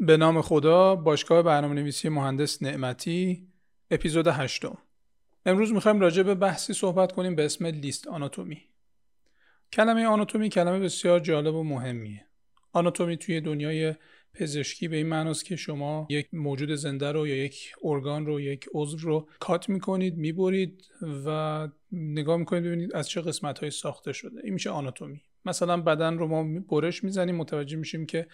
به نام خدا باشگاه برنامه نویسی مهندس نعمتی اپیزود هشتم. امروز می‌خوایم راجع به بحثی صحبت کنیم به اسم لیست آناتومی. کلمه آناتومی کلمه بسیار جالب و مهمیه. آناتومی توی دنیای پزشکی به این معناست که شما یک موجود زنده رو یا یک ارگان رو یک عضو رو کات می‌کنید می‌برید و نگاه می‌کنید ببینید از چه قسمت های ساخته شده. این میشه آناتومی. مثلا بدن رو ما برش می‌زنیم متوجه میشیم که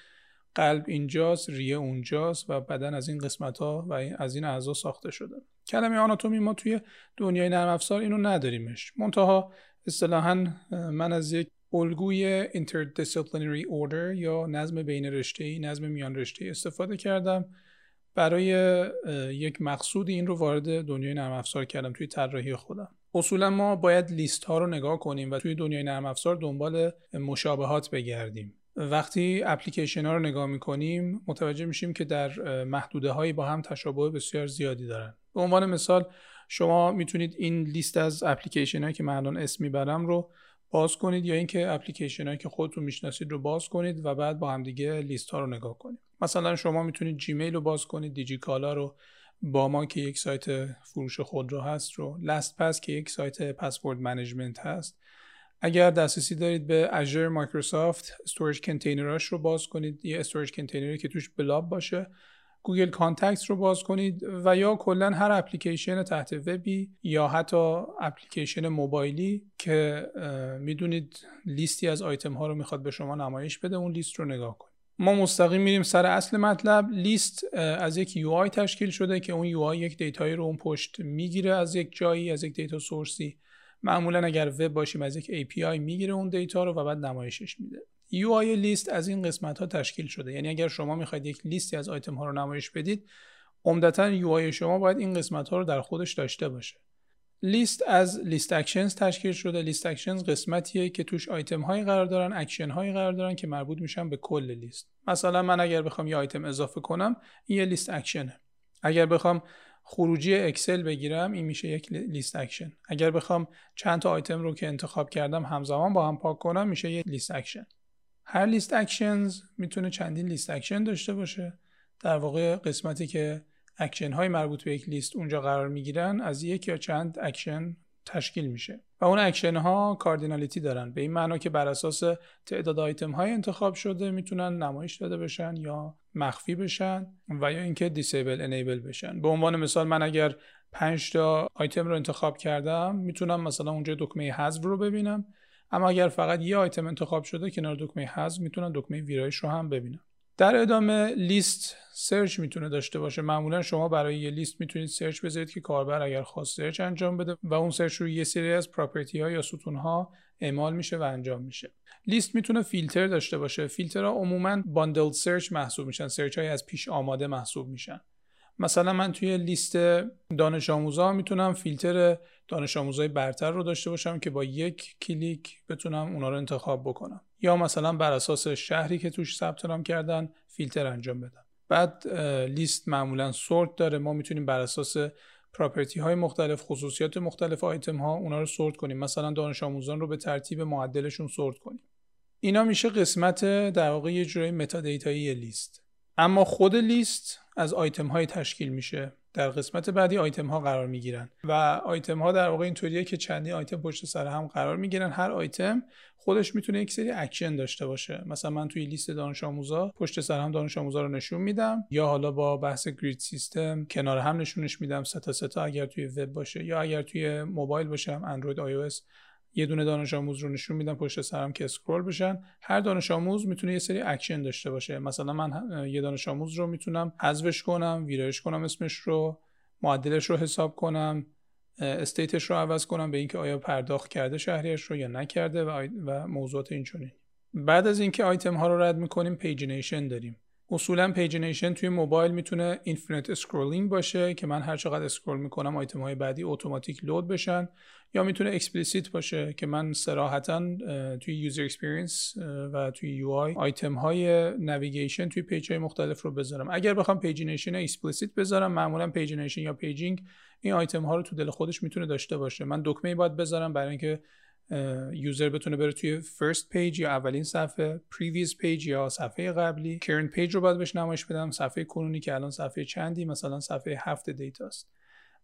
قلب اینجاست ریه اونجاست و بدن از این قسمت ها و از این اعضا ساخته شده. کلمه آناتومی ما توی دنیای نرم افزار اینو نداریمش. منتها اصطلاحا من از یک الگوی interdisciplinary order یا نظم بین رشته نظم میان رشته استفاده کردم. برای یک مقصود این رو وارد دنیای نرم افزار کردم توی طراحی خودم. اصولا ما باید لیست ها رو نگاه کنیم و توی دنیای نرم افزار دنبال مشابهات بگردیم. وقتی اپلیکیشن ها رو نگاه می‌کنیم متوجه میشیم که در محدوده هایی با هم تشابه بسیار زیادی دارن. به عنوان مثال شما می‌تونید این لیست از اپلیکیشن هایی که من الان اسم می‌برم رو باز کنید یا اینکه اپلیکیشن هایی که خودتون می‌شناسید رو باز کنید و بعد با هم دیگه لیست ها رو نگاه کنید. مثلا شما می‌تونید Gmail رو باز کنید دیجیکالا رو باما که یک سایت فروش خودرو هست رو LastPass که یک سایت password management هست. اگر دسترسی دارید به Azure Microsoft storage container اش رو باز کنید یه storage container ی که توش blob باشه Google Contact رو باز کنید و یا کلا هر اپلیکیشن تحت وبی یا حتی اپلیکیشن موبایلی که می‌دونید لیستی از آیتم ها رو می‌خواد به شما نمایش بده اون لیست رو نگاه کنید. ما مستقیم میریم سر اصل مطلب. لیست از یک UI تشکیل شده که اون UI یک data یی رو اون پشت می‌گیره از یک جایی از یک data source ی معمولا اگر وب باشیم از یک API می‌گیره اون data رو و بعد نمایشش میده. UI لیست از این قسمت ها تشکیل شده. یعنی اگر شما می‌خواید یک لیستی از آیتم ها رو نمایش بدید عمدتا UI شما باید این قسمت ها رو در خودش داشته باشه. لیست از list actions تشکیل شده. list actions قسمتیه که توش آیتم هایی قرار دارن اکشن هایی قرار دارن که مربوط میشن به کل لیست مثلا من اگر بخوام یه آیتم اضافه کنم این یه list action ه اگر بخوام خروجی اکسل بگیرم این میشه یک list action. اگر بخوام چند تا آیتم رو که انتخاب کردم همزمان با هم پاک کنم میشه یک list action. هر list actions می‌تونه چندین list action داشته باشه. در واقع قسمتی که اکشن های مربوط به یک لیست اونجا قرار می‌گیرن از یک یا چند اکشن تشکیل میشه و اون اکشن ها cardinality دارن. به این معنا که بر اساس تعداد آیتم های انتخاب شده می‌تونن نمایش داده بشن یا مخفی بشن و یا اینکه disable enable بشن. به عنوان مثال من اگر 5 تا آیتم رو انتخاب کردم می‌تونم مثلا اونجا دکمه حذف رو ببینم. اما اگر فقط یه آیتم انتخاب شده کنار دکمه حذف می‌تونم دکمه ویرایش رو هم ببینم. در ادامه لیست search می‌تونه داشته باشه. معمولا شما برای یه لیست می‌تونید search بذارید که کاربر اگر خواست search انجام بده و اون search رو یه سری از property ها یا ستون ها اعمال میشه و انجام میشه. لیست می‌تونه فیلتر داشته باشه. فیلترها عموما bundle search محسوب میشن. search های از پیش آماده محسوب میشن. مثلا من توی لیست دانش آموزا می‌تونم فیلتر دانش آموزای برتر رو داشته باشم که با یک کلیک بتونم اونا رو انتخاب بکنم. یا مثلا بر اساس شهری که توش ثبت نام کردن فیلتر انجام بدم بعد لیست معمولا سورت داره. ما می‌تونیم بر اساس پراپرتی های مختلف خصوصیات مختلف آیتم ها اونا رو سورت کنیم. مثلا دانش آموزان رو به ترتیب معدلشون سورت کنیم. اینا میشه قسمت در واقع یه جورای meta لیست. اما خود لیست از آیتم های تشکیل میشه. در قسمت بعدی آیتم ها قرار می‌گیرن و آیتم ها در واقع اینطوریه که چندین آیتم پشت سر هم قرار می‌گیرن. هر آیتم خودش می‌تونه یک سری اکشن داشته باشه. مثلا من توی لیست دانش آموزا پشت سر هم دانش آموزا رو نشون میدم یا حالا با بحث grid system کنار هم نشونش میدم. سه تا سه تا اگر توی وب باشه یا اگر توی موبایل باشه هم اندروید آی یه دونه دانش آموز رو نشون میدم پشت سر هم که scroll بشن. هر دانش آموز می‌تونه یه سری اکشن داشته باشه. مثلا من یه دانش آموز رو می‌تونم حذفش کنم ویرایش کنم اسمش رو معدلش رو حساب کنم state ش رو عوض کنم به اینکه آیا پرداخت کرده شهریش رو یا نکرده و, و موضوعات اینچنین. بعد از اینکه آیتم ها رو رد می‌کنیم pagination داریم. اصولا pagination توی موبایل می‌تونه infinite scrolling باشه که من هر چقدر scroll می‌کنم آیتم های بعدی اتوماتیک load بشن. یا می‌تونه explicit باشه که من صراحتا توی user experience و توی UI آیتم های navigation توی page های مختلف رو بذارم. اگر بخوام pagination explicit بذارم معمولا pagination یا paging این آیتم ها رو تو دل خودش می‌تونه داشته باشه. من دکمه باید بذارم برای اینکه user بتونه بره توی first page یا اولین صفحه previous page یا صفحه قبلی. current page رو باید بهش نمایش بدم صفحه کنونی که الان صفحه چندی مثلا صفحه هفت data ست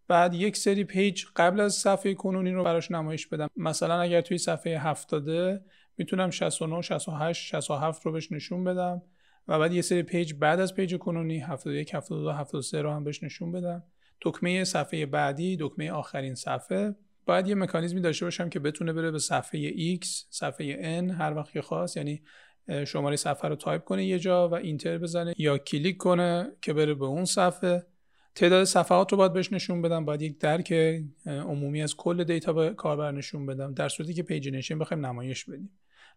بعد یک سری page قبل از صفحه کنونی رو براش نمایش بدم. مثلا اگر توی صفحه هفتاده می‌تونم 69 68 67 رو بهش نشون بدم و بعد یه سری page بعد از page کنونی 71 72 73 رو هم بهش نشون بدم. دکمه صفحه بعدی دکمه آخرین صفحه. باید یه مکانیزمی داشته باشم که بتونه بره به صفحه X صفحه N هر وقت که خواست یعنی شماره صفحه رو تایپ کنه یه جا و enter بزنه یا کلیک کنه که بره به اون صفحه. تعداد صفحات رو باید بهش نشون بدم باید یک درک عمومی از کل data به کاربر نشون بدم در صورتی که pagination بخوایم نمایش بدیم.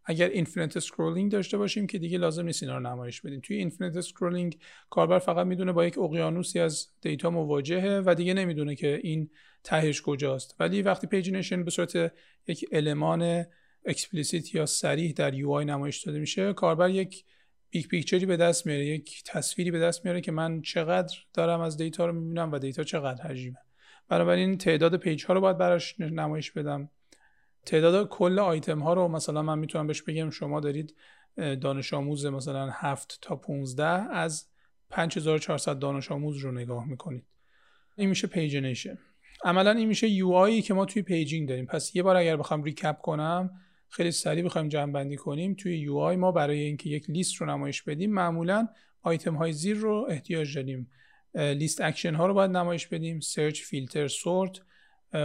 اگر infinite scrolling داشته باشیم که دیگه لازم نیست اینا رو نمایش بدیم. توی infinite scrolling کاربر فقط می‌دونه با یک اقیانوسی از data مواجهه و دیگه نمی‌دونه که این تهش کجاست. ولی وقتی pagination به صورت یک المان explicit یا صریح در UI نمایش داده میشه کاربر یک big picture ی به دست میاره یک تصویری به دست میاره که من چقدر دارم از data رو می‌بینم و data چقدر حجمه. بنابراین تعداد page ها رو باید براش نمایش بدم. تعداد کل آیتم ها رو مثلا من می‌تونم بهش بگم شما دارید دانش آموز مثلا 7 تا 15 از 5400 دانش آموز رو نگاه می‌کنید. این میشه pagination عملا این میشه UI که ما توی paging داریم. پس یه بار اگر بخوام recap کنم خیلی سریع بخوایم جمع بندی کنیم توی UI ما برای اینکه یک لیست رو نمایش بدیم معمولا آیتم های زیر رو احتیاج داریم. لیست اکشن ها رو باید نمایش بدیم search filter sort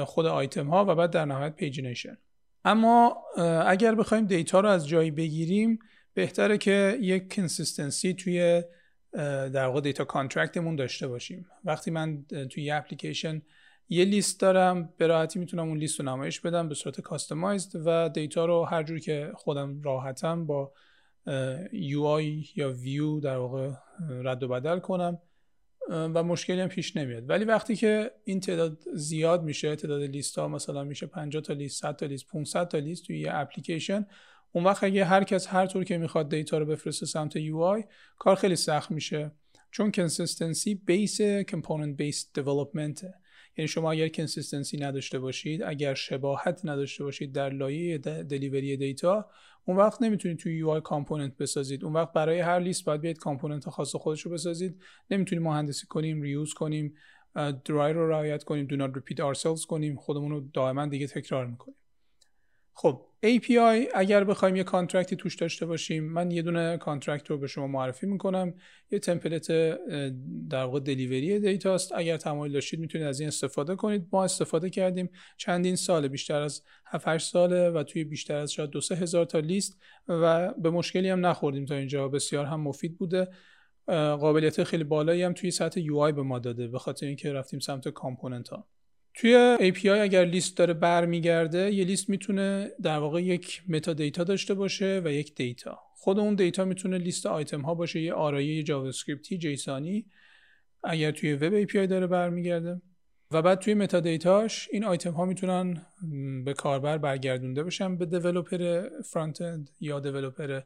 خود آیتم ها و بعد در نهایت pagination. اما اگر بخوایم data رو از جایی بگیریم بهتره که یک consistency توی در واقع data contract مون داشته باشیم. وقتی من توی یه اپلیکیشن یه لیست دارم به راحتی می‌تونم اون لیست رو نمایش بدم به صورت customized و data رو هر جور که خودم راحتم با یو آی یا ویو در واقع رد و بدل کنم. و مشکلی هم پیش نمیاد. ولی وقتی که این تعداد زیاد میشه تعداد لیست ها مثلا میشه 50 تا لیست 100 تا لیست 500 تا لیست توی یه اپلیکیشن اون وقت اگه هر کس هر طور که می‌خواد data رو بفرسته سمت UI کار خیلی سخت میشه. چون consistency base component base development یعنی شما اگر consistency نداشته باشید اگر شباهت نداشته باشید در لایه delivery data اون وقت نمی‌تونید توی UI component بسازید. اون وقت برای هر لیست باید بیاید component خاص خودش رو بسازید. نمی‌تونیم مهندسی کنیم reuse کنیم DRY رو رعایت کنیم not repeat ourselves کنیم. خودمون رو دائما دیگه تکرار می‌کنیم. خب API اگر بخوایم یه contract ی توش داشته باشیم من یه دونه contract رو به شما معرفی می‌کنم. یه template در واقع delivery data ست اگر تمایل داشتید می‌تونید از این استفاده کنید. ما استفاده کردیم چندین سال بیشتر از 7 8 ساله و توی بیشتر از شاید دو سه هزار تا لیست و به مشکلی هم نخوردیم تا اینجا. بسیار هم مفید بوده. قابلیت خیلی بالایی هم توی سطح UI به ما داده به خاطر اینکه رفتیم سمت component ها توی API اگر لیست داره برمیگرده یه لیست می‌تونه در واقع یک metadata داشته باشه و یک data. خود اون data می‌تونه لیست آیتم ها باشه یه آرایه JavaScript ی JSON ی اگر توی web API داره برمیگرده. و بعد توی metadata ش این آیتم ها می‌تونن به کاربر برگردونده بشن به developer front-end یا developer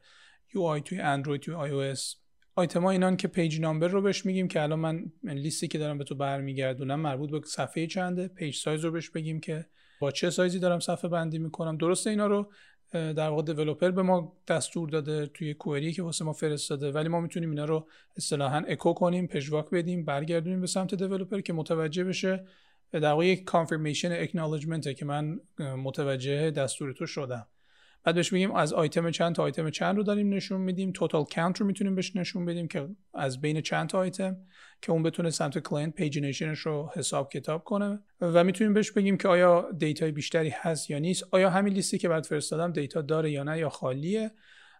UI توی اندروید توی iOS item ا اینان که page number رو بهش میگیم که الان من لیستی که دارم به تو برمیگردونم مربوط به صفحه چنده. page size رو بهش بگیم که با چه سایزی دارم صفحه بندی می‌کنم. درسته اینا رو در واقع developer به ما دستور داده توی query که واسه ما فرستاده ولی ما می‌تونیم اینا رو اصطلاحا اکو کنیم پژواک بدیم برگردونیم به سمت developer که متوجه بشه. در واقع یک confirmation acknowledgement که من متوجه دستور تو شدم. بعد بهش میگیم از آیتم چند تا آیتم چند رو داریم نشون میدیم. total count رو می‌تونیم بهش نشون بدیم که از بین چند تا آیتم که اون بتونه سمت client pagination ش رو حساب کتاب کنه. و می‌تونیم بهش بگیم که آیا data ی بیشتری هست یا نیست آیا همین لیستی که بعد فرستادم data داره یا نه یا خالیه.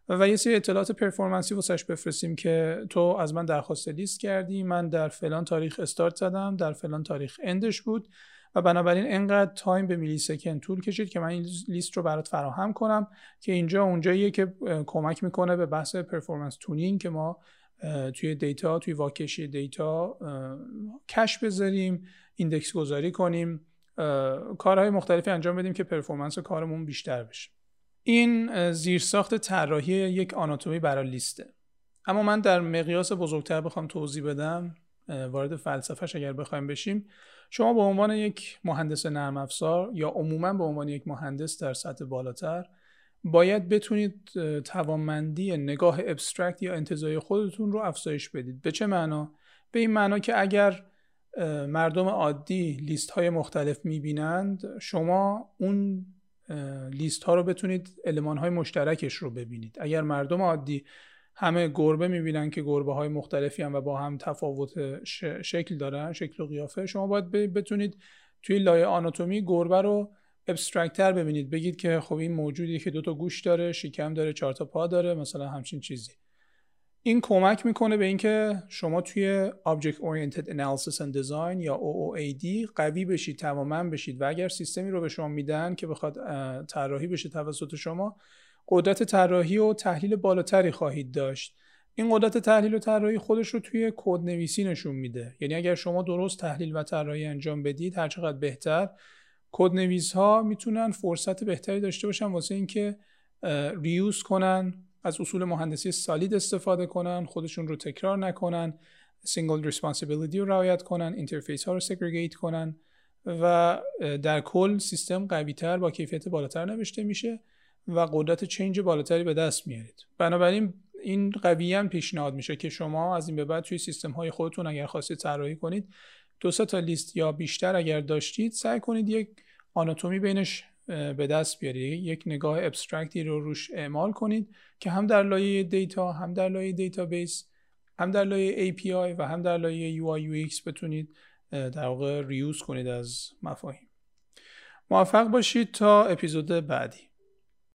و یه سری اطلاعات performance ی واسش بفرستیم که تو از من درخواست لیست کردی من در فلان تاریخ استارت زدم در فلان تاریخ end ش بود. و بنابراین انقدر time به millisecond طول کشید که من این لیست رو برات فراهم کنم که اینجا اونجاییه که کمک می‌کنه به بحث performance tuning که ما توی data توی واکشی data cache بذاریم index گذاری کنیم کارهای مختلفی انجام بدیم که performance کارمون بیشتر بشه. این زیرساخت طراحی یک آناتومی برای لیسته. اما من در مقیاس بزرگتر بخوام توضیح بدم وارد فلسفهش اگر بخوایم بشیم. شما به عنوان یک مهندس نرم افزار یا عموما به عنوان یک مهندس در سطح بالاتر باید بتونید توانمندی نگاه ابسترکت یا انتظایی خودتون رو افزایش بدید. به چه معنا؟ به این معنا که اگر مردم عادی لیست های مختلف می‌بینند شما اون لیست ها رو بتونید علمان های مشترکش رو ببینید. اگر مردم عادی همه گربه می‌بینن که گربه های مختلفی هم و با هم تفاوت شکل دارن شکل و قیافه. شما باید بتونید توی لایه آناتومی گربه رو ابسترکتر ببینید. بگید که خب این موجودی که دو تا گوش داره شکم داره چهار تا پا داره مثلا همچین چیزی. این کمک می‌کنه به اینکه شما توی Object Oriented Analysis and Design یا OOAD قوی بشید تماما بشید. و اگر سیستمی رو به شما میدن که بخواد طراحی بشه توسط شما قدرت طراحی و تحلیل بالاتری خواهید داشت. این قدرت تحلیل و طراحی خودش رو توی کد نویسی نشون میده. یعنی اگر شما درست تحلیل و طراحی انجام بدید هر چقدر بهتر کد نویس ها می‌تونن فرصت بهتری داشته باشن واسه اینکه reuse کنن از اصول مهندسی SOLID استفاده کنن خودشون رو تکرار نکنن single responsibility رو رعایت کنن interface ها رو segregate کنن و در کل سیستم قوی تر با کیفیت بالاتر نوشته میشه. و قدرت change بالاتری به دست میارید. بنابراین این قویا پیشنهاد میشه که شما از این به بعد توی سیستم های خودتون اگر خواستید طراحی کنید دو تا لیست یا بیشتر اگر داشتید سعی کنید یک آناتومی بینش به دست بیارید. یک نگاه abstract ی رو روش اعمال کنید که هم در لایه data هم در لایه database هم در لایه API و هم در لایه UI UX بتونید در واقع ریوز کنید از مفاهیم. موفق باشید تا اپیزود بعدی.